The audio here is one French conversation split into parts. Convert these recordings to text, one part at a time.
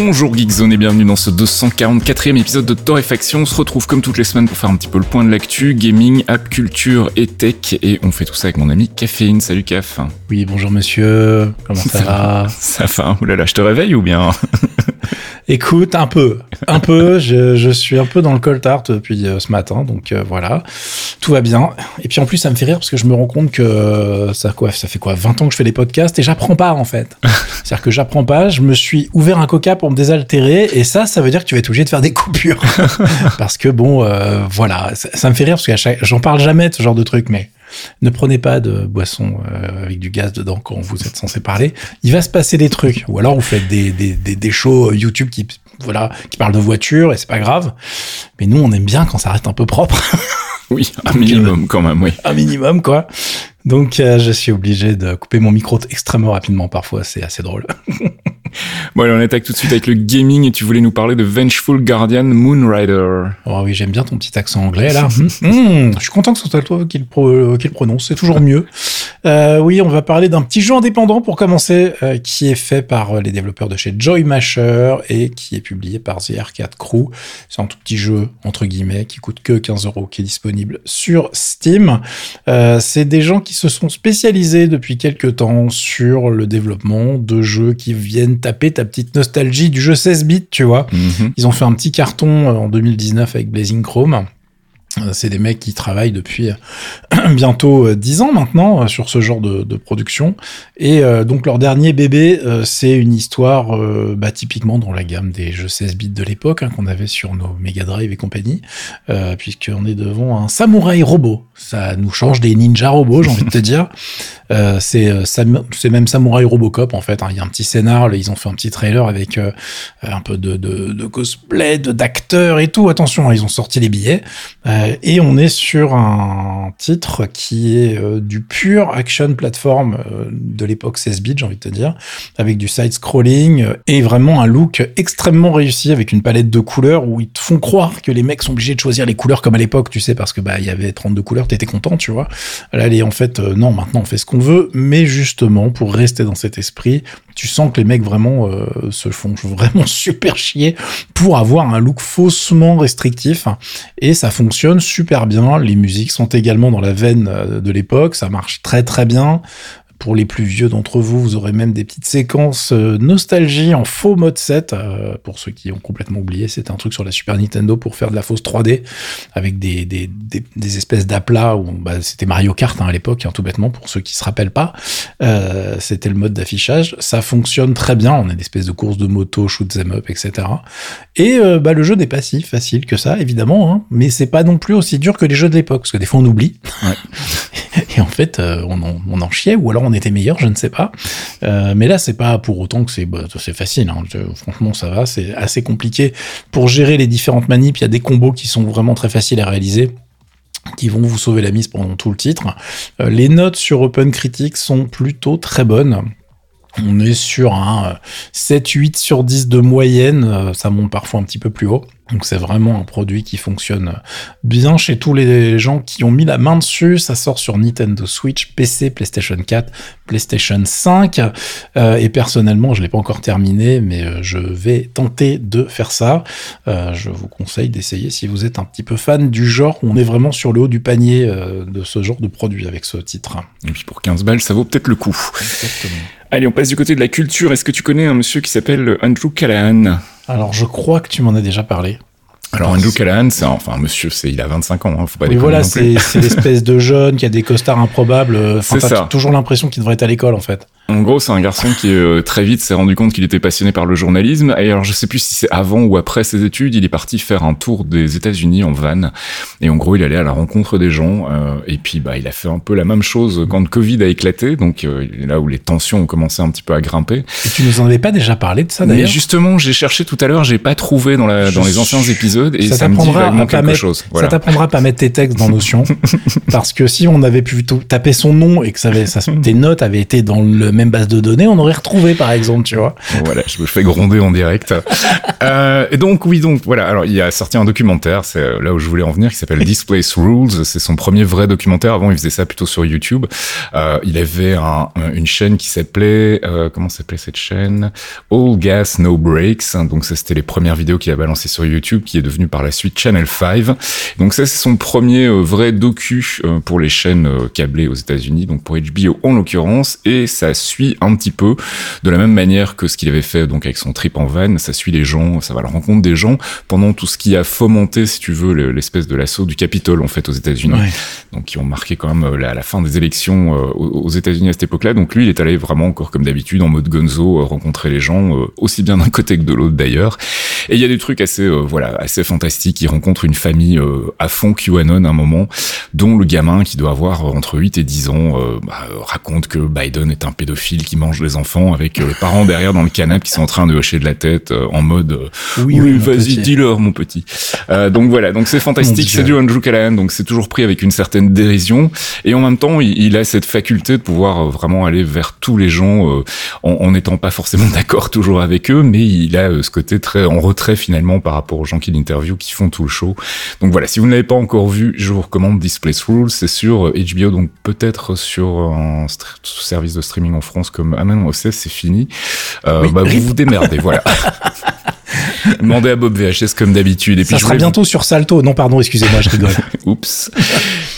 Bonjour Geekzone et bienvenue dans ce 244e épisode de Torréfaction. On se retrouve comme toutes les semaines pour faire un petit peu le point de l'actu, gaming, app, culture et tech. Et on fait tout ça avec mon ami Caféine. Salut Caf. Oui, bonjour monsieur. Comment ça, va? Ça va. Oulala, je te réveille ou bien? Écoute, un peu, un peu. Je, je, suis un peu dans le coltard depuis euh, ce matin, donc euh, voilà, tout va bien. Et puis en plus, ça me fait rire parce que je me rends compte que ça quoi, ça fait quoi, 20 ans que je fais des podcasts et j'apprends pas en fait. C'est-à-dire que j'apprends pas. Je me suis ouvert un coca pour me désaltérer et ça, ça veut dire que tu vas être obligé de faire des coupures parce que bon, euh, voilà, ça, ça, me fait rire parce que j'en parle jamais de ce genre de truc, mais ne prenez pas de boisson euh, avec du gaz dedans quand vous êtes censé parler. Il va se passer des trucs. Ou alors vous faites des, des, des, des shows YouTube qui, voilà, qui parlent de voiture et c'est pas grave. Mais nous, on aime bien quand ça reste un peu propre. oui, un minimum quand même, oui. Un minimum, quoi. Donc, euh, je suis obligé de couper mon micro extrêmement rapidement parfois. C'est assez drôle. bon, allez, on attaque tout de suite avec le gaming et tu voulais nous parler de Vengeful Guardian Moonrider. Oh oui, j'aime bien ton petit accent anglais là. mmh, je suis content que ce soit toi qui le, pro qui le prononce, c'est toujours mieux. Euh, oui, on va parler d'un petit jeu indépendant pour commencer, euh, qui est fait par les développeurs de chez Joy Masher et qui est publié par The Arcade Crew. C'est un tout petit jeu, entre guillemets, qui coûte que 15 euros, qui est disponible sur Steam. Euh, c'est des gens qui se sont spécialisés depuis quelques temps sur le développement de jeux qui viennent taper ta petite nostalgie du jeu 16 bits, tu vois. Mm -hmm. Ils ont fait un petit carton en 2019 avec Blazing Chrome. C'est des mecs qui travaillent depuis bientôt 10 ans maintenant sur ce genre de, de production. Et euh, donc leur dernier bébé, euh, c'est une histoire euh, bah, typiquement dans la gamme des jeux 16 bits de l'époque hein, qu'on avait sur nos Mega Drive et compagnie, puisqu'on est devant un samouraï robot. Ça nous change des ninja robots, j'ai envie de te dire. c'est même Samouraï Robocop en fait. Hein. Il y a un petit scénar, ils ont fait un petit trailer avec un peu de, de, de cosplay, d'acteurs et tout. Attention, hein, ils ont sorti les billets. Et on est sur un titre qui est euh, du pur action platform euh, de l'époque 16 bits, j'ai envie de te dire, avec du side-scrolling euh, et vraiment un look extrêmement réussi avec une palette de couleurs où ils te font croire que les mecs sont obligés de choisir les couleurs comme à l'époque, tu sais, parce que bah il y avait 32 couleurs, t'étais content, tu vois. Là, les, en fait, non, maintenant on fait ce qu'on veut, mais justement pour rester dans cet esprit, tu sens que les mecs vraiment se font vraiment super chier pour avoir un look faussement restrictif et ça fonctionne super bien. Les musiques sont également dans la veine de l'époque, ça marche très très bien. Pour les plus vieux d'entre vous, vous aurez même des petites séquences euh, nostalgie en faux mode 7. Euh, pour ceux qui ont complètement oublié, c'était un truc sur la Super Nintendo pour faire de la fausse 3D avec des, des, des, des espèces d'aplats où bah, c'était Mario Kart hein, à l'époque, hein, tout bêtement, pour ceux qui se rappellent pas. Euh, c'était le mode d'affichage. Ça fonctionne très bien. On a des espèces de courses de moto, shoot them up, etc. Et euh, bah, le jeu n'est pas si facile que ça, évidemment, hein, mais c'est pas non plus aussi dur que les jeux de l'époque, parce que des fois on oublie. Ouais. Et en fait, on, en, on en chiait, ou alors on était meilleur, je ne sais pas. Euh, mais là, c'est pas pour autant que c'est bah, facile. Hein. Franchement, ça va. C'est assez compliqué pour gérer les différentes manips. Il y a des combos qui sont vraiment très faciles à réaliser qui vont vous sauver la mise pendant tout le titre. Euh, les notes sur Open Critic sont plutôt très bonnes. On est sur un 7-8 sur 10 de moyenne, ça monte parfois un petit peu plus haut. Donc c'est vraiment un produit qui fonctionne bien chez tous les gens qui ont mis la main dessus. Ça sort sur Nintendo Switch, PC, PlayStation 4, PlayStation 5. Euh, et personnellement, je l'ai pas encore terminé, mais euh, je vais tenter de faire ça. Euh, je vous conseille d'essayer si vous êtes un petit peu fan du genre. On est vraiment sur le haut du panier euh, de ce genre de produit avec ce titre. Et puis pour 15 balles, ça vaut peut-être le coup. Exactement. Allez, on passe du côté de la culture. Est-ce que tu connais un monsieur qui s'appelle Andrew Callahan? Alors, je crois que tu m'en as déjà parlé. Alors, Andrew Callahan, c'est enfin, monsieur, c'est, il a 25 ans, hein, faut pas oui, voilà, c'est, l'espèce de jeune qui a des costards improbables. Enfin, t'as toujours l'impression qu'il devrait être à l'école, en fait. En gros, c'est un garçon qui euh, très vite s'est rendu compte qu'il était passionné par le journalisme. Et alors, je sais plus si c'est avant ou après ses études, il est parti faire un tour des États-Unis en van. Et en gros, il allait à la rencontre des gens. Euh, et puis, bah, il a fait un peu la même chose quand le Covid a éclaté. Donc, euh, là où les tensions ont commencé un petit peu à grimper. Et tu nous en avais pas déjà parlé de ça Mais d'ailleurs justement, j'ai cherché tout à l'heure, j'ai pas trouvé dans, la, dans les anciens épisodes. Et ça, me dit vaguement pas quelque mettre- chose. Ça Voilà. t'apprendra à pas mettre tes textes dans Notion. parce que si on avait pu taper son nom et que ça avait, ça, tes notes avaient été dans le même base de données, on aurait retrouvé, par exemple, tu vois. Voilà, je me fais gronder en direct. Euh, et donc oui, donc voilà. Alors il a sorti un documentaire, c'est euh, là où je voulais en venir, qui s'appelle Displace Rules. C'est son premier vrai documentaire. Avant, il faisait ça plutôt sur YouTube. Euh, il avait un- un- une chaîne qui s'appelait comment s'appelait cette chaîne? All Gas No Breaks. Donc ça, c'était les premières vidéos qu'il a balancées sur YouTube, qui est devenu par la suite Channel 5. Donc ça, c'est son premier vrai docu pour les chaînes câblées aux États-Unis, donc pour HBO en l'occurrence, et ça suit un petit peu de la même manière que ce qu'il avait fait donc avec son trip en van, ça suit les gens, ça va à la rencontre des gens pendant tout ce qui a fomenté, si tu veux, le- l'espèce de l'assaut du Capitole en fait aux États-Unis, Ouais. donc qui ont marqué quand même euh, la, la fin des élections euh, aux États-Unis à cette époque-là. Donc lui, il est allé vraiment encore comme d'habitude en mode gonzo, euh, rencontrer les gens aussi bien d'un côté que de l'autre d'ailleurs. Et il y a des trucs assez euh, voilà assez fantastiques. Il rencontre une famille euh, à fond QAnon à un moment, dont le gamin qui doit avoir entre 8 et 10 ans euh, bah, raconte que Biden est un pédophile qui mange les enfants avec euh, les parents derrière dans le canapé qui sont en train de hocher de la tête euh, en mode euh, oui, vas-y dis-leur mon petit. Donc voilà, donc c'est fantastique, c'est du Andrew Callahan, donc c'est toujours pris avec une certaine dérision et en même temps il, il a cette faculté de pouvoir vraiment aller vers tous les gens en n'étant pas forcément d'accord toujours avec eux, mais il a ce côté très en retrait finalement par rapport aux gens qu'il interview qui font tout le show. Donc voilà, si vous ne l'avez pas encore vu, je vous recommande Displace Rules, c'est sur HBO, donc peut-être sur un service de streaming en France comme ah non, OCS c'est fini. Euh, Oui, bah, vous vous démerdez, voilà. Demandez à Bob VHS comme d'habitude. Et puis Ça je sera voulais bientôt sur Salto. Non, pardon, excusez-moi, je rigole. Oups.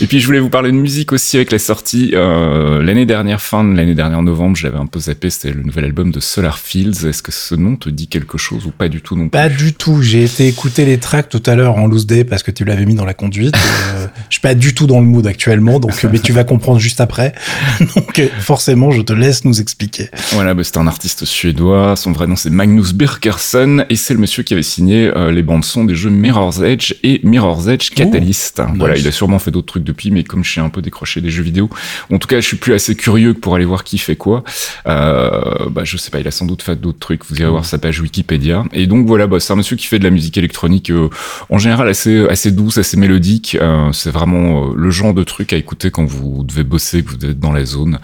Et puis je voulais vous parler de musique aussi avec la sortie euh, l'année dernière, fin de l'année dernière novembre, je l'avais un peu zappé, c'était le nouvel album de Solar Fields. Est-ce que ce nom te dit quelque chose ou pas du tout non plus? Pas du tout. J'ai été écouter les tracks tout à l'heure en loose day parce que tu l'avais mis dans la conduite. Euh, je suis pas du tout dans le mood actuellement, donc mais tu vas comprendre juste après. Donc euh, forcément, je te laisse nous expliquer. Voilà, bah, c'est un artiste suédois. Son vrai nom c'est Magnus Birkerson et c'est le monsieur qui avait signé euh, les bandes son des jeux Mirror's Edge et Mirror's Edge Catalyst. Voilà, il a sûrement fait d'autres trucs depuis, mais comme je suis un peu décroché des jeux vidéo, en tout cas, je suis plus assez curieux pour aller voir qui fait quoi. Euh, bah, je sais pas, il a sans doute fait d'autres trucs. Vous irez voir sa page Wikipédia. Et donc voilà, bah, c'est un monsieur qui fait de la musique électronique euh, en général assez assez douce, assez mélodique. Euh, c'est vraiment le genre de truc à écouter quand vous devez bosser, que vous êtes dans la zone.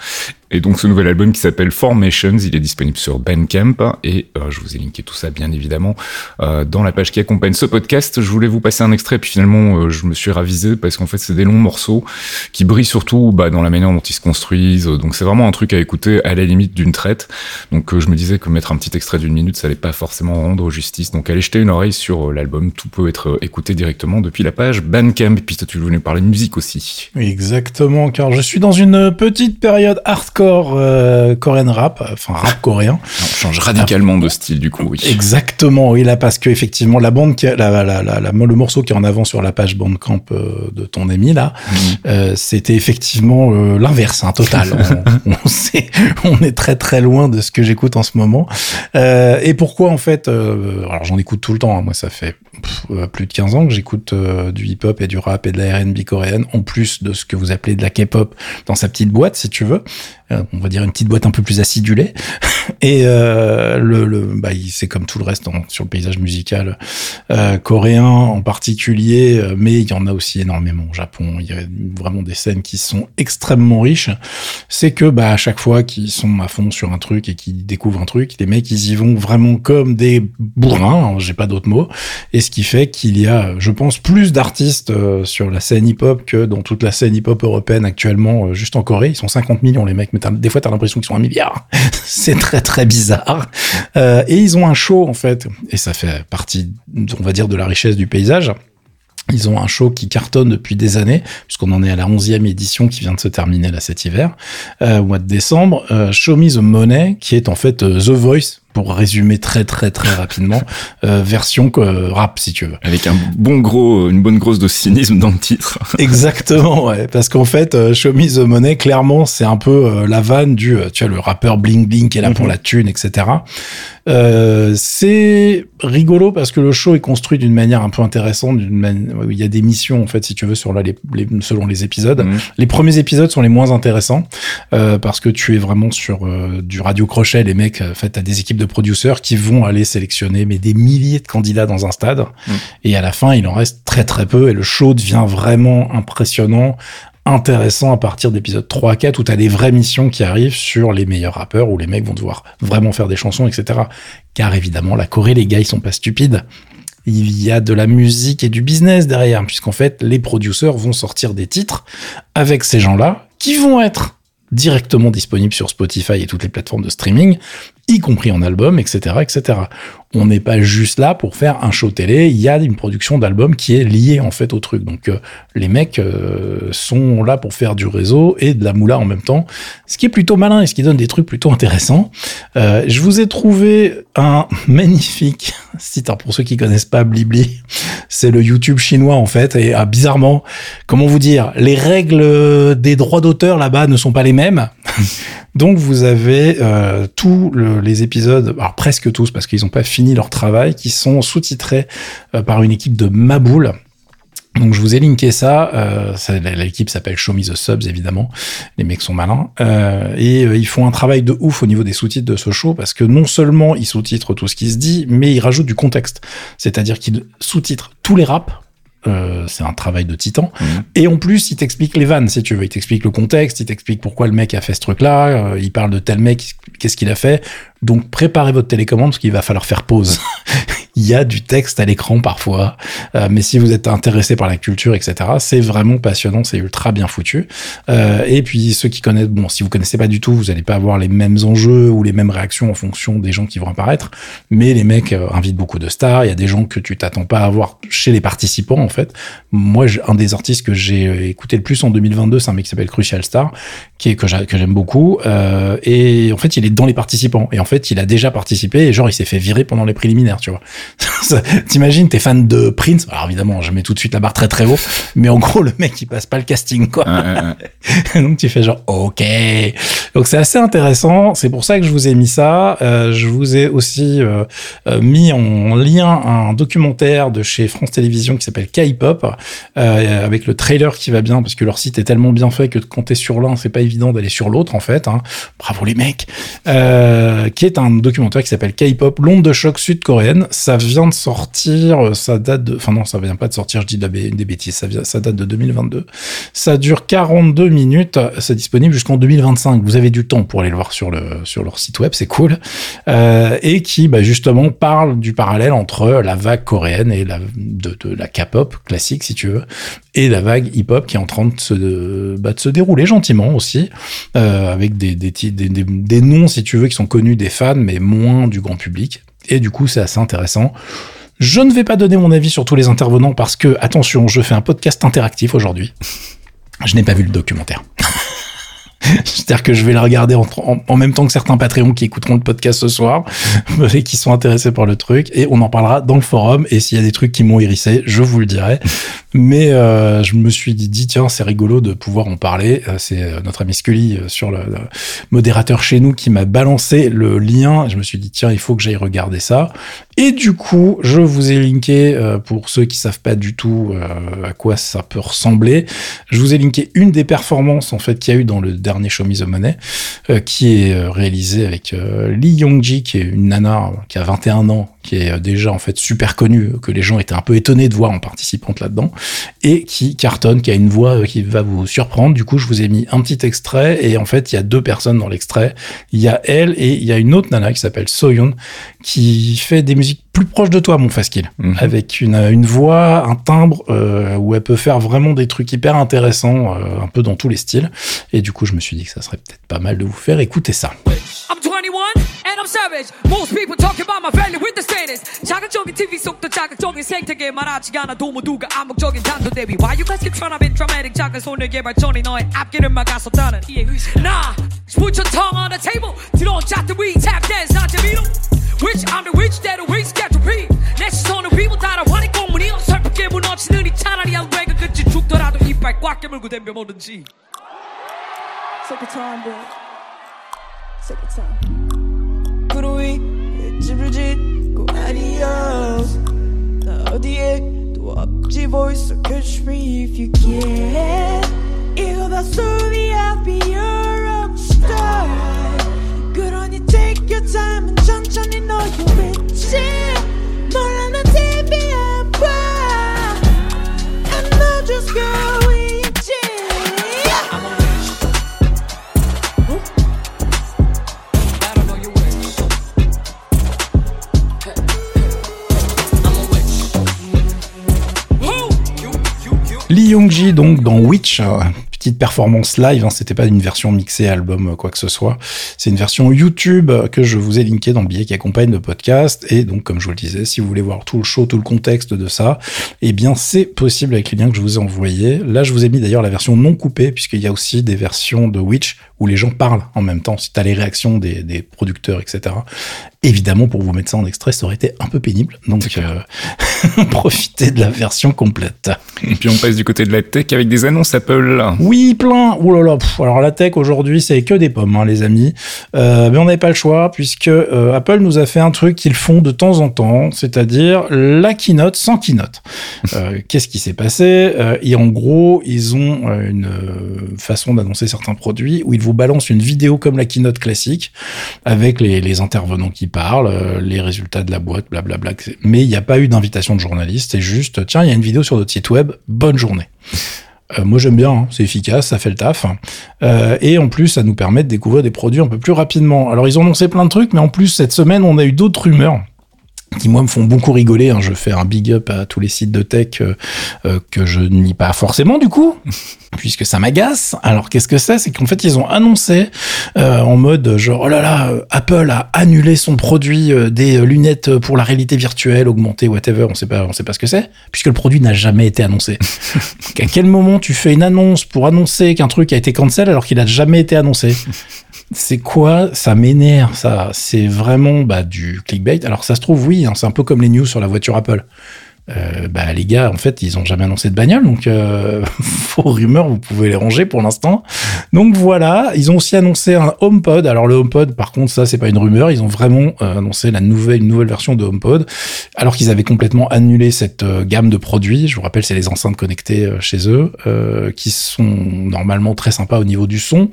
Et donc ce nouvel album qui s'appelle Formations, il est disponible sur Bandcamp et euh, je vous ai linké tout ça bien évidemment euh, dans la page qui accompagne ce podcast. Je voulais vous passer un extrait puis finalement euh, je me suis ravisé parce qu'en fait c'est des longs morceaux qui brillent surtout bah, dans la manière dont ils se construisent. Donc c'est vraiment un truc à écouter à la limite d'une traite. Donc euh, je me disais que mettre un petit extrait d'une minute ça allait pas forcément rendre justice. Donc allez jeter une oreille sur euh, l'album. Tout peut être euh, écouté directement depuis la page Bandcamp. Puis tu voulais nous parler de musique aussi. Exactement, car je suis dans une petite période hardcore euh, coréen rap, enfin rap coréen. On change radicalement de style du coup. Oui. Exactement, oui, là, parce que effectivement, la bande, qui a- la, la, la, le morceau qui est en avant sur la page Bandcamp euh, de ton ami là, Mhm. euh, c'était effectivement euh, l'inverse, hein, total. on, on, sait- on est très très loin de ce que j'écoute en ce moment. Euh, et pourquoi en fait euh, Alors j'en écoute tout le temps. hein, moi, ça fait pff, plus de 15 ans que j'écoute du hip-hop et du rap et de la R&B coréenne, en plus de ce que vous appelez de la K-pop dans sa petite boîte, si tu veux. Euh, on va dire une petite boîte un peu plus acidulée. Et euh, le, le bah, c'est comme tout le reste en- sur le paysage musical euh, coréen en particulier, euh, mais il y en a aussi énormément au Japon. Il y a vraiment des scènes qui sont extrêmement riches. C'est que bah à chaque fois qu'ils sont à fond sur un truc et qu'ils découvrent un truc, les mecs ils y vont vraiment comme des bourrins. hein, J'ai pas d'autres mots. Et ce qui fait qu'il y a, je pense, plus d'artistes euh, sur la scène hip-hop que dans toute la scène hip-hop européenne actuellement, juste en Corée. Ils sont 50 millions les mecs, mais des fois t'as l'impression qu'ils sont un milliard. C'est très très bizarre. Euh, et ils ont un show en fait, et ça fait partie, on va dire, de la richesse du paysage. Ils ont un show qui cartonne depuis des années, puisqu'on en est à la 11e édition qui vient de se terminer là cet hiver, euh, au mois de décembre. Euh, Show Me the Money, qui est en fait The Voice pour résumer très très très rapidement, euh, version euh, rap si tu veux. Avec un bon gros, une bonne grosse de cynisme dans le titre. Exactement, ouais, parce qu'en fait, euh, Show Me the Money, clairement, c'est un peu euh, la vanne du, tu vois, le rappeur bling bling qui est là pour mhm. la thune, etc. Euh, c'est rigolo parce que le show est construit d'une manière un peu intéressante. Il y a des missions en fait, si tu veux, sur les, selon les épisodes. Mhm. Les premiers épisodes sont les moins intéressants euh, parce que tu es vraiment sur euh, du radio crochet. Les mecs, en fait, t'as des équipes de producteurs qui vont aller sélectionner mais des milliers de candidats dans un stade. Mhm. Et à la fin, il en reste très très peu et le show devient vraiment impressionnant intéressant à partir d'épisode 3 à 4 où tu as des vraies missions qui arrivent sur les meilleurs rappeurs où les mecs vont devoir vraiment faire des chansons, etc. Car évidemment, la Corée, les gars, ils sont pas stupides. Il y a de la musique et du business derrière, puisqu'en fait, les producteurs vont sortir des titres avec ces gens-là qui vont être directement disponibles sur Spotify et toutes les plateformes de streaming, y compris en album, etc., etc on n'est pas juste là pour faire un show télé. Il y a une production d'albums qui est liée en fait au truc. Donc euh, les mecs euh, sont là pour faire du réseau et de la moula en même temps, ce qui est plutôt malin et ce qui donne des trucs plutôt intéressants. Euh, je vous ai trouvé un magnifique site pour ceux qui connaissent pas Blibli. C'est le YouTube chinois en fait et ah, bizarrement, comment vous dire, les règles des droits d'auteur là-bas ne sont pas les mêmes. Donc vous avez tous les épisodes, alors presque tous parce qu'ils n'ont pas fini leur travail, qui sont sous-titrés euh, par une équipe de Maboul. Donc je vous ai linké ça. Euh, L'équipe s'appelle Show Me the Subs évidemment. Les mecs sont malins euh, et euh, ils font un travail de ouf au niveau des sous-titres de ce show parce que non seulement ils sous-titrent tout ce qui se dit, mais ils rajoutent du contexte. C'est-à-dire qu'ils sous-titrent tous les raps euh, c'est un travail de titan. Mhm. Et en plus, il t'explique les vannes, si tu veux. Il t'explique le contexte, il t'explique pourquoi le mec a fait ce truc-là. Euh, il parle de tel mec, qu'est-ce qu'il a fait. Donc, préparez votre télécommande parce qu'il va falloir faire pause. il y a du texte à l'écran parfois, euh, mais si vous êtes intéressé par la culture, etc., c'est vraiment passionnant, c'est ultra bien foutu. Euh, et puis ceux qui connaissent, bon, si vous connaissez pas du tout, vous n'allez pas avoir les mêmes enjeux ou les mêmes réactions en fonction des gens qui vont apparaître. Mais les mecs euh, invitent beaucoup de stars. Il y a des gens que tu t'attends pas à voir chez les participants en fait. Moi, un des artistes que j'ai écouté le plus en 2022, c'est un mec qui s'appelle Crucial Star, qui est que j'aime beaucoup. et en fait, il est dans les participants. Et fait, il a déjà participé et genre il s'est fait virer pendant les préliminaires, tu vois. T'imagines, t'es fan de Prince? Alors évidemment, je mets tout de suite la barre très très haut, mais en gros, le mec, il passe pas le casting, quoi. Donc tu fais genre, ok. Donc c'est assez intéressant. C'est pour ça que je vous ai mis ça. Euh, je vous ai aussi euh, euh, mis en lien un documentaire de chez France Télévisions qui s'appelle K-pop, avec le trailer qui va bien, parce que leur site est tellement bien fait que de compter sur l'un, c'est pas évident d'aller sur l'autre, en fait. Hein. Bravo les mecs. Qui est un documentaire qui s'appelle K-pop, l'onde de choc sud-coréenne ça vient de sortir, ça date de, enfin non, ça vient pas de sortir, je dis des bêtises, ça, vient, ça date de 2022. Ça dure 42 minutes, c'est disponible jusqu'en 2025. Vous avez du temps pour aller le voir sur le sur leur site web, c'est cool. Euh, et qui, bah, justement, parle du parallèle entre la vague coréenne et la de, la K-pop classique, si tu veux, et la vague hip-hop qui est en train de se, bah, de se dérouler gentiment aussi, euh, avec des, des, des, des noms, si tu veux, qui sont connus des fans, mais moins du grand public. Et du coup, c'est assez intéressant. Je ne vais pas donner mon avis sur tous les intervenants parce que, attention, je fais un podcast interactif aujourd'hui. Je n'ai pas vu le documentaire. C'est-à-dire que je vais le regarder en, même temps que certains Patreons qui écouteront le podcast ce soir et qui sont intéressés par le truc. Et on en parlera dans le forum. Et s'il y a des trucs qui m'ont hérissé, je vous le dirai. Mais euh, je me suis dit, tiens, c'est rigolo de pouvoir en parler. Euh, c'est euh, notre ami Scully sur le, modérateur chez nous qui m'a balancé le lien. Je me suis dit, tiens, il faut que j'aille regarder ça. Et du coup, je vous ai linké, pour ceux qui savent pas du tout à quoi ça peut ressembler, je vous ai linké une des performances en fait qu'il y a eu dans le dernier Show Me the Money, qui est réalisé avec Lee Young-ji, qui est une nana qui a 21 ans, qui est déjà en fait super connue, que les gens étaient un peu étonnés de voir en participante là-dedans et qui cartonne, qui a une voix euh, qui va vous surprendre. Du coup, je vous ai mis un petit extrait et en fait, il y a deux personnes dans l'extrait. Il y a elle et il y a une autre nana qui s'appelle Soyeon qui fait des musiques plus proches de toi, mon Faskill, mhm. avec une, une voix, un timbre euh, où elle peut faire vraiment des trucs hyper intéressants, euh, un peu dans tous les styles. Et du coup, je me suis dit que ça serait peut-être pas mal de vous faire écouter ça. I'm 21 and I'm I'm savage. Most people talking about my family with the status. 자극적인 TV 속도 자극적인 생태계 말하지 않아 도모두가 암묵적인 단도 대비. Why you guys keep trying to be dramatic? 작은 손을 개발전이 너의 앞길을 막아섰다는 이해 의식. Nah, put your tongue on the table. 들어온 잣들이 tap dance not 재미로. Which I'm the witch that always get to read. 내 시선은 people 따라와니 공문이 어설프게 무너지는 이 차라리 알외가 끝이 죽더라도 이빨 꽉 깨물고 덤벼 뭐든지. Take your time, bro. Take your time. 구름 위 집을 짓고 adios. 나 어디에 또 없지 voice so catch me if you can. 이거 다 소리야 be your own star. 그러니 take your time and 천천히 너의 위치. donc, dans Witch, euh, petite performance live, hein, c'était pas une version mixée, album, euh, quoi que ce soit. C'est une version YouTube euh, que je vous ai linké dans le billet qui accompagne le podcast. Et donc, comme je vous le disais, si vous voulez voir tout le show, tout le contexte de ça, eh bien, c'est possible avec les liens que je vous ai envoyés. Là, je vous ai mis d'ailleurs la version non coupée, puisqu'il y a aussi des versions de Witch où les gens parlent en même temps, si t'as les réactions des producteurs, etc. Évidemment, pour vous mettre ça en extrait, ça aurait été un peu pénible. Donc, euh, profitez de la version complète. Et puis on passe du côté de la tech avec des annonces Apple. Oui, plein. Ouh là là. pff, alors la tech aujourd'hui, c'est que des pommes, hein, les amis. Euh, mais on n'avait pas le choix puisque euh, Apple nous a fait un truc qu'ils font de temps en temps, c'est-à-dire la keynote sans keynote. Qu'est-ce qui s'est passé? Et en gros, ils ont une façon d'annoncer certains produits où ils vous balancent une vidéo comme la keynote classique avec les, les intervenants qui parlent, euh, les résultats de la boîte, blablabla. Mais il n'y a pas eu d'invitation de journaliste. C'est juste, tiens, il y a une vidéo sur notre site web. Bonne journée. Euh, moi j'aime bien, hein, c'est efficace, ça fait le taf. Euh, et en plus, ça nous permet de découvrir des produits un peu plus rapidement. Alors ils ont annoncé plein de trucs, mais en plus cette semaine, on a eu d'autres rumeurs qui moi me font beaucoup rigoler. hein. Je fais un big up à tous les sites de tech euh, euh, que je ne lis pas forcément du coup, puisque ça m'agace. Alors qu'est-ce que c'est? C'est qu'en fait ils ont annoncé euh, en mode genre oh là là, Apple a annulé son produit euh, des lunettes pour la réalité virtuelle augmentée, whatever. On sait pas, on sait pas ce que c'est, puisque le produit n'a jamais été annoncé. Donc, à quel moment tu fais une annonce pour annoncer qu'un truc a été cancel alors qu'il a jamais été annoncé? C'est quoi? Ça m'énerve, ça. C'est vraiment bah, du clickbait. Alors ça se trouve, oui, hein, c'est un peu comme les news sur la voiture Apple. Euh, bah les gars, en fait, ils ont jamais annoncé de bagnole, donc euh, faux rumeurs, vous pouvez les ranger pour l'instant. Donc voilà, ils ont aussi annoncé un HomePod. Alors le HomePod, par contre, ça c'est pas une rumeur, ils ont vraiment euh, annoncé la nouvelle, une nouvelle version de HomePod, alors qu'ils avaient complètement annulé cette euh, gamme de produits. Je vous rappelle, c'est les enceintes connectées chez eux, qui sont normalement très sympas au niveau du son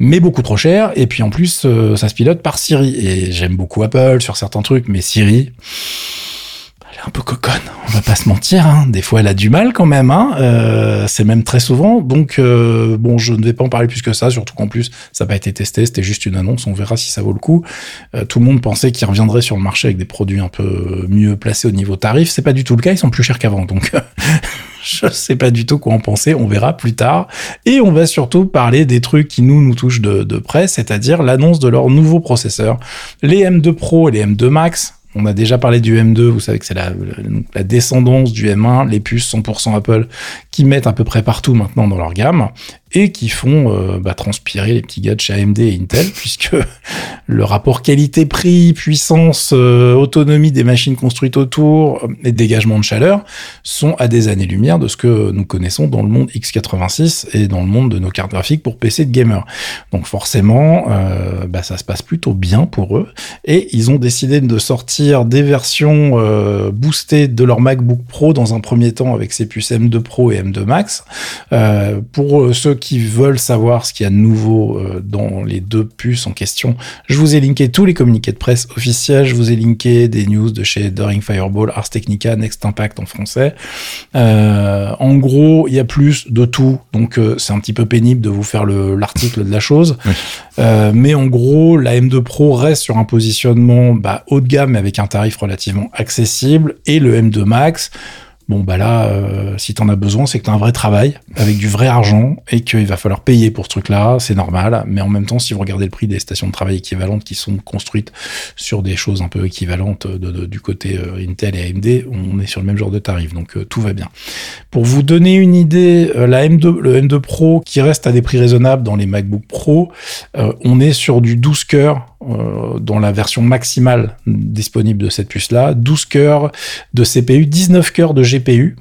mais beaucoup trop cher. Et puis en plus, euh, ça se pilote par Siri. Et j'aime beaucoup Apple sur certains trucs, mais Siri, elle est un peu coconne. On va pas se mentir. Hein. Des fois, elle a du mal quand même. Hein. Euh, c'est même très souvent. Donc euh, bon, je ne vais pas en parler plus que ça. Surtout qu'en plus, ça n'a pas été testé. C'était juste une annonce. On verra si ça vaut le coup. Euh, tout le monde pensait qu'ils reviendraient sur le marché avec des produits un peu mieux placés au niveau tarif. C'est pas du tout le cas. Ils sont plus chers qu'avant. Donc je sais pas du tout quoi en penser, on verra plus tard. Et on va surtout parler des trucs qui nous, nous touchent de, près, c'est-à-dire l'annonce de leurs nouveaux processeurs, les M2 Pro et les M2 Max. On a déjà parlé du M2, vous savez que c'est la, la descendance du M1, les puces 100% Apple qui mettent à peu près partout maintenant dans leur gamme et qui font euh, bah, transpirer les petits gars de chez AMD et Intel puisque le rapport qualité-prix, puissance, euh, autonomie des machines construites autour euh, et dégagement de chaleur sont à des années-lumière de ce que nous connaissons dans le monde x86 et dans le monde de nos cartes graphiques pour PC de gamer. Donc forcément, euh, bah, ça se passe plutôt bien pour eux et ils ont décidé de sortir des versions euh, boostées de leur MacBook Pro dans un premier temps avec ses puces M2 Pro et M2 Max. Pour ceux qui veulent savoir ce qu'il y a de nouveau euh, dans les deux puces en question, je vous ai linké tous les communiqués de presse officiels, je vous ai linké des news de chez During Fireball, Ars Technica, Next Impact en français. Euh, en gros, il y a plus de tout, donc euh, c'est un petit peu pénible de vous faire le- l'article de la chose. Oui. Euh, mais en gros, la M2 Pro reste sur un positionnement bah, haut de gamme mais avec un tarif relativement accessible et le M2 Max Bon, bah là, euh, si t'en as besoin, c'est que t'as un vrai travail avec du vrai argent et qu'il va falloir payer pour ce truc-là, c'est normal. Mais en même temps, si vous regardez le prix des stations de travail équivalentes qui sont construites sur des choses un peu équivalentes du côté euh, Intel et AMD, on est sur le même genre de tarif, donc euh, tout va bien. Pour vous donner une idée, la M2, le M2 Pro qui reste à des prix raisonnables dans les MacBook Pro, on est sur du 12 cœurs euh, dans la version maximale disponible de cette puce-là, 12 cœurs de CPU, 19 cœurs de GPU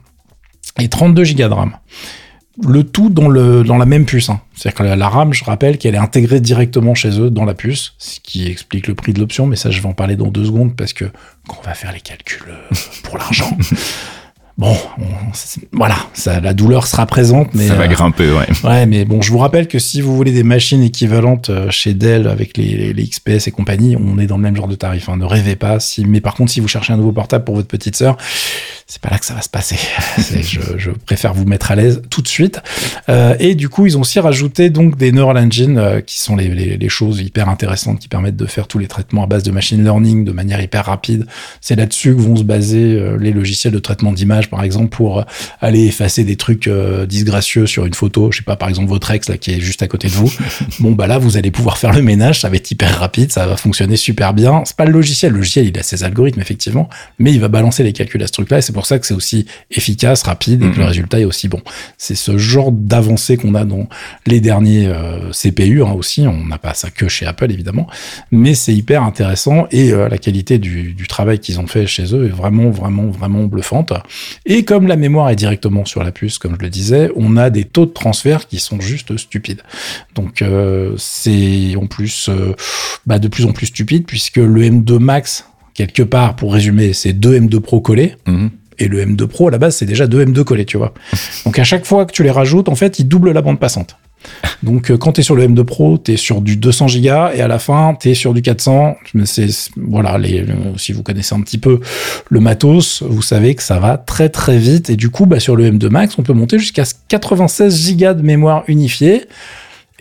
et 32 Go de RAM. Le tout dans, le, dans la même puce. hein. C'est-à-dire que la, la RAM, je rappelle qu'elle est intégrée directement chez eux dans la puce, ce qui explique le prix de l'option, mais ça je vais en parler dans deux secondes parce que quand va faire les calculs euh, pour l'argent, bon, on- voilà, ça, la douleur sera présente, mais ça va euh, grimper, ouais. Ouais, mais bon, je vous rappelle que si vous voulez des machines équivalentes euh, chez Dell avec les, les, les XPS et compagnie, on est dans le même genre de tarif. hein. Ne rêvez pas. Si, mais par contre, si vous cherchez un nouveau portable pour votre petite sœur, c'est pas là que ça va se passer. Je, je préfère vous mettre à l'aise tout de suite. Euh, et du coup, ils ont aussi rajouté donc des Neural Engine euh, qui sont les, les, les choses hyper intéressantes qui permettent de faire tous les traitements à base de machine learning de manière hyper rapide. C'est là-dessus que vont se baser euh, les logiciels de traitement d'image, par exemple, pour aller effacer des trucs disgracieux sur une photo. Je sais pas, par exemple, votre ex là qui est juste à côté de vous. bon, bah là, vous allez pouvoir faire le ménage. Ça va être hyper rapide. Ça va fonctionner super bien. C'est pas le logiciel. Le logiciel, il a ses algorithmes, effectivement, mais il va balancer les calculs à ce truc-là. Et c'est pour ça que c'est aussi efficace, rapide et que le Mhm. résultat est aussi bon. C'est ce genre d'avancée qu'on a dans les derniers euh, CPU hein, aussi. On n'a pas ça que chez Apple, évidemment, mais c'est hyper intéressant et euh, la qualité du, du travail qu'ils ont fait chez eux est vraiment, vraiment, vraiment bluffante. Et comme la mémoire est directement sur la puce, comme je le disais, on a des taux de transfert qui sont juste stupides. Donc euh, c'est en plus bah, de plus en plus stupide puisque le M2 Max, quelque part, pour résumer, c'est deux M2 Pro collés. Mhm. Et le M2 Pro, à la base, c'est déjà deux M2 collés, tu vois. Donc à chaque fois que tu les rajoutes, en fait, ils doublent la bande passante. Donc euh, quand tu es sur le M2 Pro, tu es sur du 200 Go et à la fin, tu es sur du 400. Mais c'est voilà, les, si vous connaissez un petit peu le matos, vous savez que ça va très très vite et du coup, bah, sur le M2 Max, on peut monter jusqu'à 96 Go de mémoire unifiée.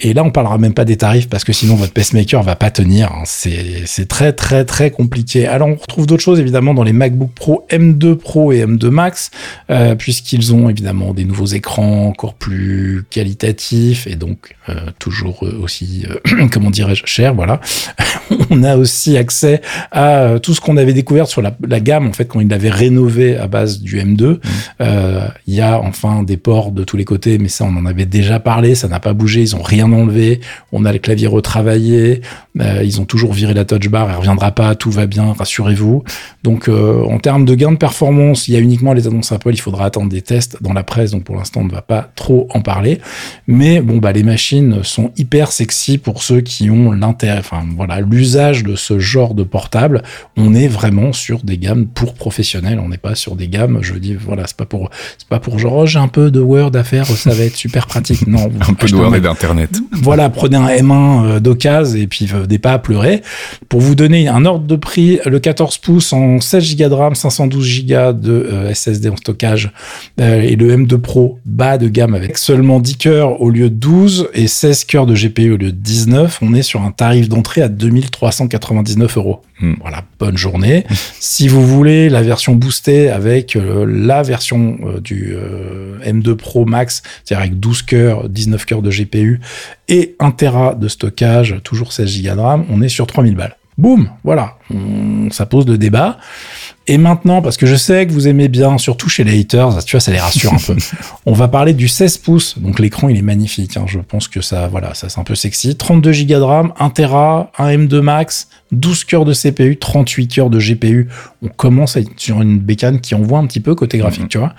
Et là, on parlera même pas des tarifs parce que sinon votre pacemaker va pas tenir. hein. C'est très très très compliqué. Alors on retrouve d'autres choses évidemment dans les MacBook Pro M2 Pro et M2 Max euh, puisqu'ils ont évidemment des nouveaux écrans encore plus qualitatifs et donc euh, toujours euh, aussi euh, comment dirais-je cher. Voilà. on a aussi accès à tout ce qu'on avait découvert sur la, la gamme en fait quand ils l'avaient rénové à base du M2. Euh, Il y a enfin des ports de tous les côtés, mais ça on en avait déjà parlé, ça n'a pas bougé, ils ont rien enlevé. On a le clavier retravaillé, euh, ils ont toujours viré la touch bar, elle reviendra pas, tout va bien, rassurez-vous. Donc euh, en termes de gain de performance, il y a uniquement les annonces Apple, il faudra attendre des tests dans la presse, donc pour l'instant on ne va pas trop en parler. Mais bon bah les machines sont hyper sexy pour ceux qui ont l'intérêt, enfin voilà l'usage de ce genre de portable. On est vraiment sur des gammes pour professionnels, on n'est pas sur des gammes. Je dis voilà c'est pas pour c'est pas pour genre oh, j'ai un peu de Word à faire, ça va être super pratique. Non, Un peu de Word et d'Internet. Voilà, prenez un M1 euh, d'occasion et puis euh, des pas à pleurer. Pour vous donner un ordre de prix, le 14 pouces en 16 Go de RAM, 512 Go de euh, SSD en stockage et le M2 Pro bas de gamme avec seulement 10 cœurs au lieu de 12 et 16 cœurs de GPU au lieu de 19, on est sur un tarif d'entrée à 2399 euros. Hmm. Voilà, bonne journée. si vous voulez la version boostée avec euh, la version euh, du euh, M2 Pro Max, c'est-à-dire avec 12 cœurs, 19 cœurs de GPU et 1 Tera de stockage, toujours 16 Go de RAM, on est sur 3000 balles. Boum, voilà, On- ça pose le débat. Et maintenant, parce que je sais que vous aimez bien, surtout chez les haters, tu vois, ça les rassure un peu. On va parler du 16 pouces. Donc l'écran, il est magnifique. hein. Je pense que ça, voilà, ça c'est un peu sexy. 32 Go de RAM, 1 Tera, un M2 Max, 12 cœurs de CPU, 38 cœurs de GPU. On commence à être sur une bécane qui envoie un petit peu côté graphique, tu vois.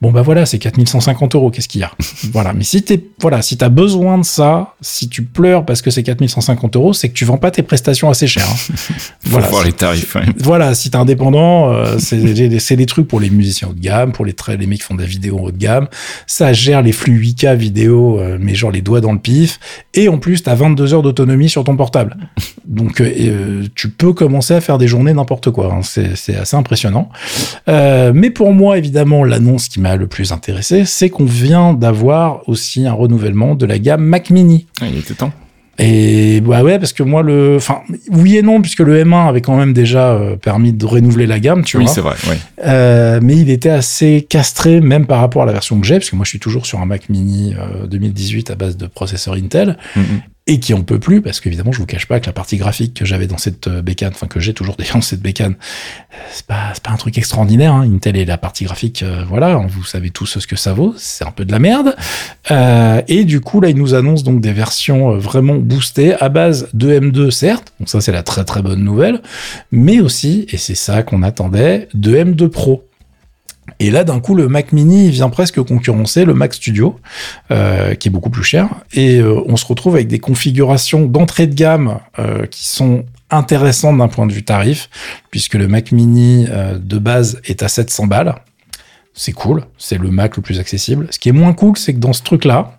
Bon bah voilà, c'est 4150 euros, qu'est-ce qu'il y a? Voilà, mais si t'es voilà, si t'as besoin de ça, si tu pleures parce que c'est 4150 euros, c'est que tu vends pas tes prestations assez chères. hein. Faut voilà, voir les tarifs. ouais. voilà, si t'es indépendant, euh, c'est des trucs pour les musiciens haut de gamme, pour les, les mecs qui font de la vidéo haut de gamme. Ça gère les flux 8K vidéo, euh, mais genre les doigts dans le pif. Et en plus, t'as 22 heures d'autonomie sur ton portable. Donc, euh, euh, tu peux commencer à faire des journées n'importe quoi. hein. C'est assez impressionnant. Euh, mais pour moi, évidemment, l'annonce qui m'a le plus intéressé, c'est qu'on vient d'avoir aussi un renouvellement de la gamme Mac Mini. Ah, il était temps. Et bah ouais, parce que moi le, enfin oui et non, puisque le M1 avait quand même déjà permis de renouveler la gamme, tu Oui, vois. c'est vrai. Ouais. Euh, mais il était assez castré, même par rapport à la version que j'ai, parce que moi je suis toujours sur un Mac Mini euh, 2018 à base de processeur Intel, Mhm. Et qui en peut plus, parce qu'évidemment je vous cache pas que la partie graphique que j'avais dans cette euh, bécane, enfin que j'ai toujours dans cette bécane, euh, c'est pas, pas un truc extraordinaire. Hein. Intel et la partie graphique, euh, voilà, vous savez tous ce que ça vaut, c'est un peu de la merde. Et du coup là ils nous annoncent donc des versions vraiment boostées à base de M2 certes, donc ça c'est la très très bonne nouvelle, mais aussi, et c'est ça qu'on attendait, de M2 Pro. Et là, d'un coup, le Mac Mini vient presque concurrencer le Mac Studio, euh, qui est beaucoup plus cher. Et euh, on se retrouve avec des configurations d'entrée de gamme euh, qui sont intéressantes d'un point de vue tarif, puisque le Mac Mini de base est à 700 balles. C'est cool, c'est le Mac le plus accessible. Ce qui est moins cool, c'est que dans ce truc-là,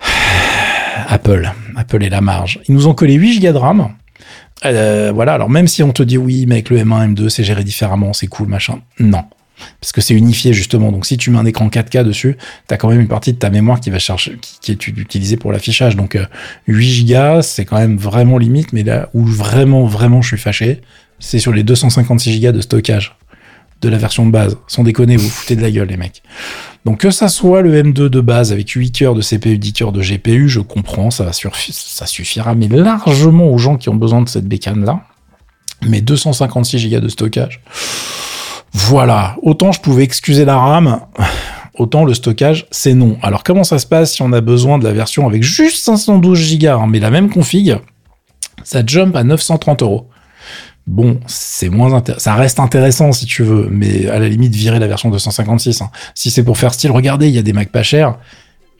Apple, Apple est la marge. Ils nous ont collé 8 Go de RAM. Voilà, alors même si on te dit oui, mais avec le M1, M2, c'est géré différemment, c'est cool, machin. Non. Parce que c'est unifié justement. Donc si tu mets un écran 4K dessus, tu as quand même une partie de ta mémoire qui va chercher, qui, est utilisée pour l'affichage. Donc euh, 8 Go, c'est quand même vraiment limite. Mais là où vraiment, vraiment, je suis fâché, c'est sur les 256 Go de stockage de la version de base. Sans déconner, vous foutez de la gueule, les mecs. Donc que ça soit le M2 de base avec 8 cœurs de CPU, 10 cœurs de GPU, je comprends, ça, va ça suffira, mais largement aux gens qui ont besoin de cette bécane-là. Mais 256 Go de stockage, voilà. Autant je pouvais excuser la RAM, autant le stockage, c'est non. Alors comment ça se passe si on a besoin de la version avec juste 512 Go, mais la même config Ça jump à 930 euros. Bon, c'est moins ça reste intéressant si tu veux, mais à la limite virer la version 256. hein. Si c'est pour faire style, regardez, il y a des Mac pas chers.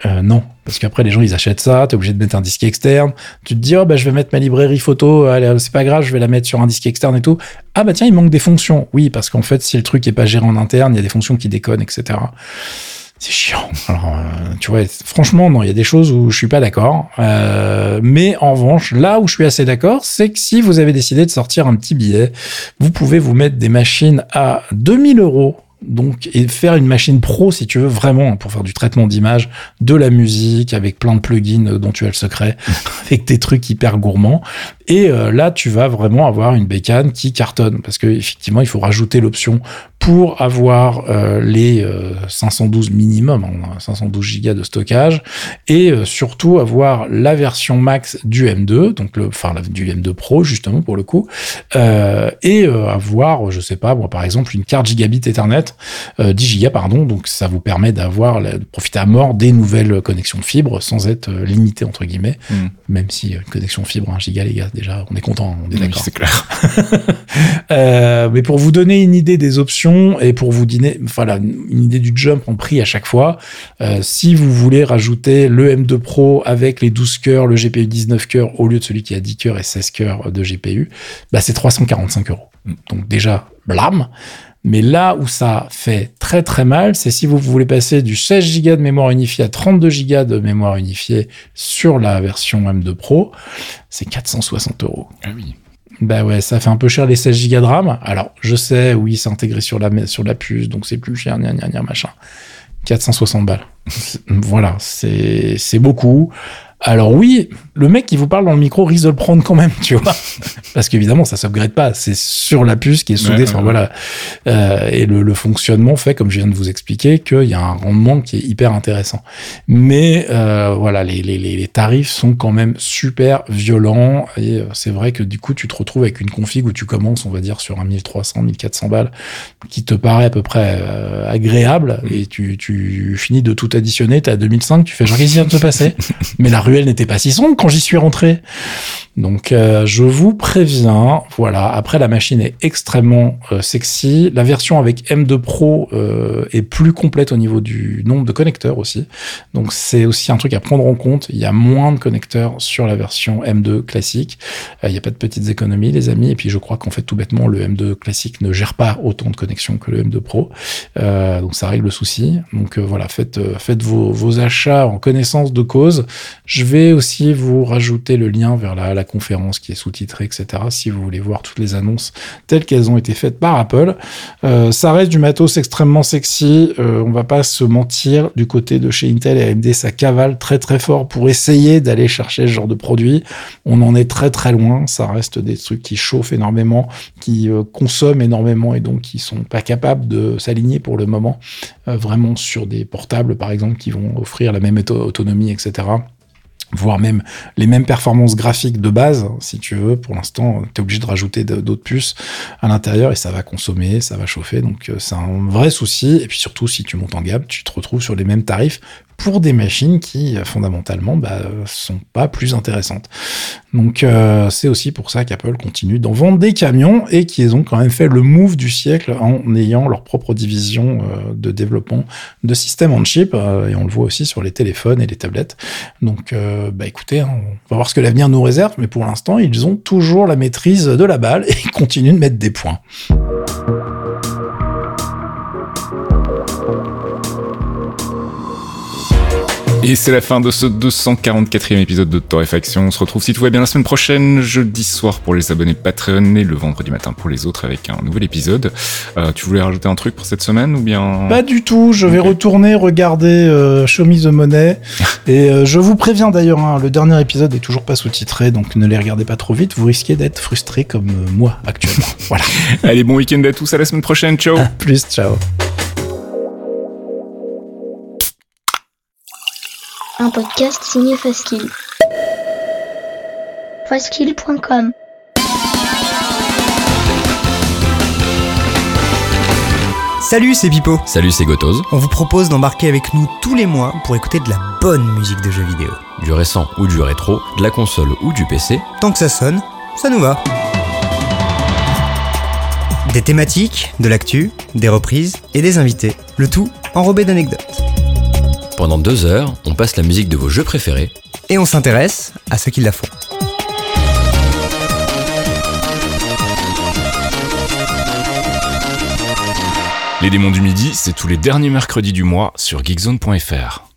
Euh, non, parce qu'après les gens ils achètent ça, t'es obligé de mettre un disque externe. Tu te dis oh bah je vais mettre ma librairie photo, c'est pas grave, je vais la mettre sur un disque externe et tout. Ah bah tiens il manque des fonctions. Oui parce qu'en fait si le truc est pas géré en interne, il y a des fonctions qui déconnent etc. C'est chiant. Alors euh, tu vois franchement non il y a des choses où je suis pas d'accord. Euh, mais en revanche là où je suis assez d'accord c'est que si vous avez décidé de sortir un petit billet, vous pouvez vous mettre des machines à 2000 euros donc et faire une machine pro si tu veux vraiment hein, pour faire du traitement d'image, de la musique avec plein de plugins euh, dont tu as le secret, avec des trucs hyper gourmands. Et euh, là, tu vas vraiment avoir une bécane qui cartonne parce que effectivement, il faut rajouter l'option pour avoir euh, les euh, 512 minimum, hein, 512 gigas de stockage, et surtout avoir la version max du M2, donc le, enfin du M2 Pro justement pour le coup, et avoir, je sais pas, par exemple une carte gigabit Ethernet, euh, 10 gigas pardon, donc ça vous permet d'avoir, de profiter à mort des nouvelles connexions de fibre sans être euh, limité entre guillemets, Mm. même si euh, une connexion fibre 1 giga les gars, déjà on est content, on est Oui, d'accord. c'est clair. Euh, mais pour vous donner une idée des options et pour vous donner voilà, une idée du jump en prix à chaque fois, euh, si vous voulez rajouter le M2 Pro avec les 12 cœurs, le GPU 19 cœurs au lieu de celui qui a 10 cœurs et 16 cœurs de GPU, bah c'est 345 euros. Donc déjà, blâme. Mais là où ça fait très très mal, c'est si vous voulez passer du 16 Go de mémoire unifiée à 32 Go de mémoire unifiée sur la version M2 Pro, c'est 460 euros. Ah oui. Bah ouais, ça fait un peu cher les 16 Go de RAM. Alors, je sais, oui, c'est intégré sur la, sur la puce, donc c'est plus cher, gna gna gna machin. 460 balles. Voilà, c'est beaucoup. Alors oui, le mec qui vous parle dans le micro risque de le prendre quand même, tu vois. Parce qu'évidemment, ça s'upgrade pas. C'est sur la puce qui est soudée. Ouais, enfin ouais, voilà. Euh, et le, le fonctionnement fait, comme je viens de vous expliquer, qu'il y a un rendement qui est hyper intéressant. Mais euh, voilà, les, les, les tarifs sont quand même super violents. Et euh, c'est vrai que du coup, tu te retrouves avec une config où tu commences, on va dire, sur un 1300, 1400 balles, qui te paraît à peu près euh, agréable. Et tu, tu finis de tout additionner, t'es à 2005, tu fais genre, qu'est-ce qui vient de se passer Mais la n'était pas si sombre quand j'y suis rentré. Donc, euh, je vous préviens, voilà. Après, la machine est extrêmement euh, sexy. La version avec M2 Pro euh, est plus complète au niveau du nombre de connecteurs aussi. Donc, c'est aussi un truc à prendre en compte. Il y a moins de connecteurs sur la version M2 classique. Il n'y a pas de petites économies, les amis. Et puis, je crois qu'en fait, tout bêtement, le M2 classique ne gère pas autant de connexions que le M2 Pro. Donc, ça règle le souci. Donc, voilà, faites, faites vos, vos achats en connaissance de cause. Je Je vais aussi vous rajouter le lien vers la, conférence qui est sous-titrée, etc. Si vous voulez voir toutes les annonces telles qu'elles ont été faites par Apple. Euh, ça reste du matos extrêmement sexy. Euh, on va pas se mentir. Du côté de chez Intel et AMD, ça cavale très très fort pour essayer d'aller chercher ce genre de produit. On en est très très loin. Ça reste des trucs qui chauffent énormément, qui euh, consomment énormément et donc qui sont pas capables de s'aligner pour le moment euh, vraiment sur des portables par exemple qui vont offrir la même auto- autonomie, etc voire même les mêmes performances graphiques de base, si tu veux. Pour l'instant, tu es obligé de rajouter d'autres puces à l'intérieur et ça va consommer, ça va chauffer. Donc euh, c'est un vrai souci. Et puis surtout, si tu montes en gamme, tu te retrouves sur les mêmes tarifs pour des machines qui euh, fondamentalement bah, sont pas plus intéressantes. Donc euh, c'est aussi pour ça qu'Apple continue d'en vendre des camions et qu'ils ont quand même fait le move du siècle en ayant leur propre division euh, de développement de systèmes on chip et on le voit aussi sur les téléphones et les tablettes. Donc bah écoutez, hein, on va voir ce que l'avenir nous réserve, mais pour l'instant ils ont toujours la maîtrise de la balle et ils continuent de mettre des points. Et c'est la fin de ce 244e épisode de Torréfaction. On se retrouve si tout va bien la semaine prochaine, jeudi soir pour les abonnés Patreon et le vendredi matin pour les autres avec un nouvel épisode. Euh, tu voulais rajouter un truc pour cette semaine ou bien? Pas du tout, je vais retourner regarder euh, Show Me the Money. Et euh, je vous préviens d'ailleurs, hein, le dernier épisode est toujours pas sous-titré, donc ne les regardez pas trop vite, vous risquez d'être frustré comme euh, moi actuellement. voilà, Allez, bon week-end à tous, à la semaine prochaine, ciao. Plus, ciao. Un podcast signé Faskill. Faskill.com Salut, c'est Pipo. Salut, c'est Gotoz. On vous propose d'embarquer avec nous tous les mois pour écouter de la bonne musique de jeux vidéo. Du récent ou du rétro, de la console ou du PC, Tant que ça sonne, ça nous va. Des thématiques, de l'actu, des reprises et des invités. Le tout enrobé d'anecdotes. Pendant deux heures, on passe la musique de vos jeux préférés Et on s'intéresse à ceux qui la font. Les démons du midi, c'est tous les derniers mercredis du mois sur geekzone.fr.